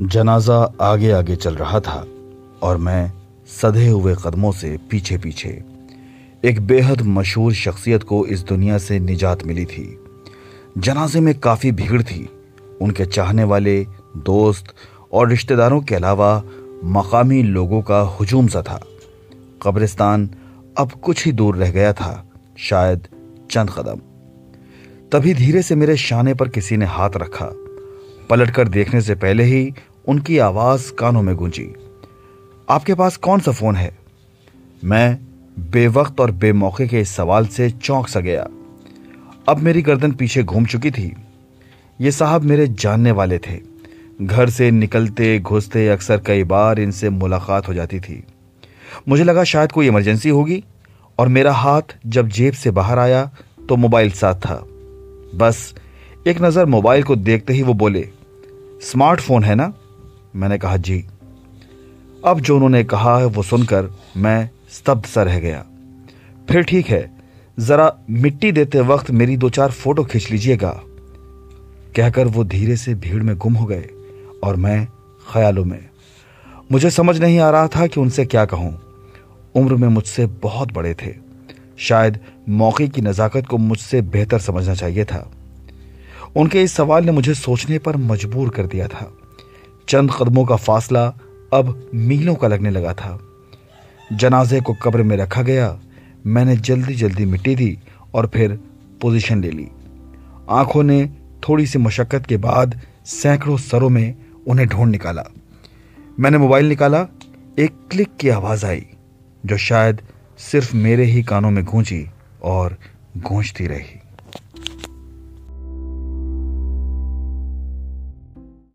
जनाजा आगे आगे चल रहा था और मैं सधे हुए कदमों से पीछे पीछे। एक बेहद मशहूर शख्सियत को इस दुनिया से निजात मिली थी। जनाजे में काफ़ी भीड़ थी। उनके चाहने वाले, दोस्त और रिश्तेदारों के अलावा मकामी लोगों का हजूम सा था। कब्रिस्तान अब कुछ ही दूर रह गया था, शायद चंद कदम। तभी धीरे से मेरे शाने पर किसी ने हाथ रखा। पलटकर देखने से पहले ही उनकी आवाज़ कानों में गूंजी। आपके पास कौन सा फ़ोन है? मैं बेवक्त और बेमौके के इस सवाल से चौंक सा गया। अब मेरी गर्दन पीछे घूम चुकी थी। ये साहब मेरे जानने वाले थे। घर से निकलते घुसते अक्सर कई बार इनसे मुलाकात हो जाती थी। मुझे लगा शायद कोई इमरजेंसी होगी और मेरा हाथ जब जेब से बाहर आया तो मोबाइल साथ था। बस एक नज़र मोबाइल को देखते ही वो बोले, स्मार्टफ़ोन है ना? मैंने कहा, जी। अब जो उन्होंने कहा है, वो सुनकर मैं स्तब्ध सा रह गया। फिर ठीक है, जरा मिट्टी देते वक्त मेरी दो चार फ़ोटो खींच लीजिएगा। कहकर वो धीरे से भीड़ में गुम हो गए और मैं ख्यालों में। मुझे समझ नहीं आ रहा था कि उनसे क्या कहूँ। उम्र में मुझसे बहुत बड़े थे। शायद मौके की नज़ाकत को मुझसे बेहतर समझना चाहिए था। उनके इस सवाल ने मुझे सोचने पर मजबूर कर दिया था। चंद कदमों का फासला अब मीलों का लगने लगा था। जनाजे को कब्र में रखा गया, मैंने जल्दी जल्दी मिट्टी दी और फिर पोजीशन ले ली। आँखों ने थोड़ी सी मशक्कत के बाद सैकड़ों सरों में उन्हें ढूंढ निकाला। मैंने मोबाइल निकाला, एक क्लिक की आवाज़ आई, जो शायद सिर्फ़ मेरे ही कानों में गूंजी और गूंजती रही।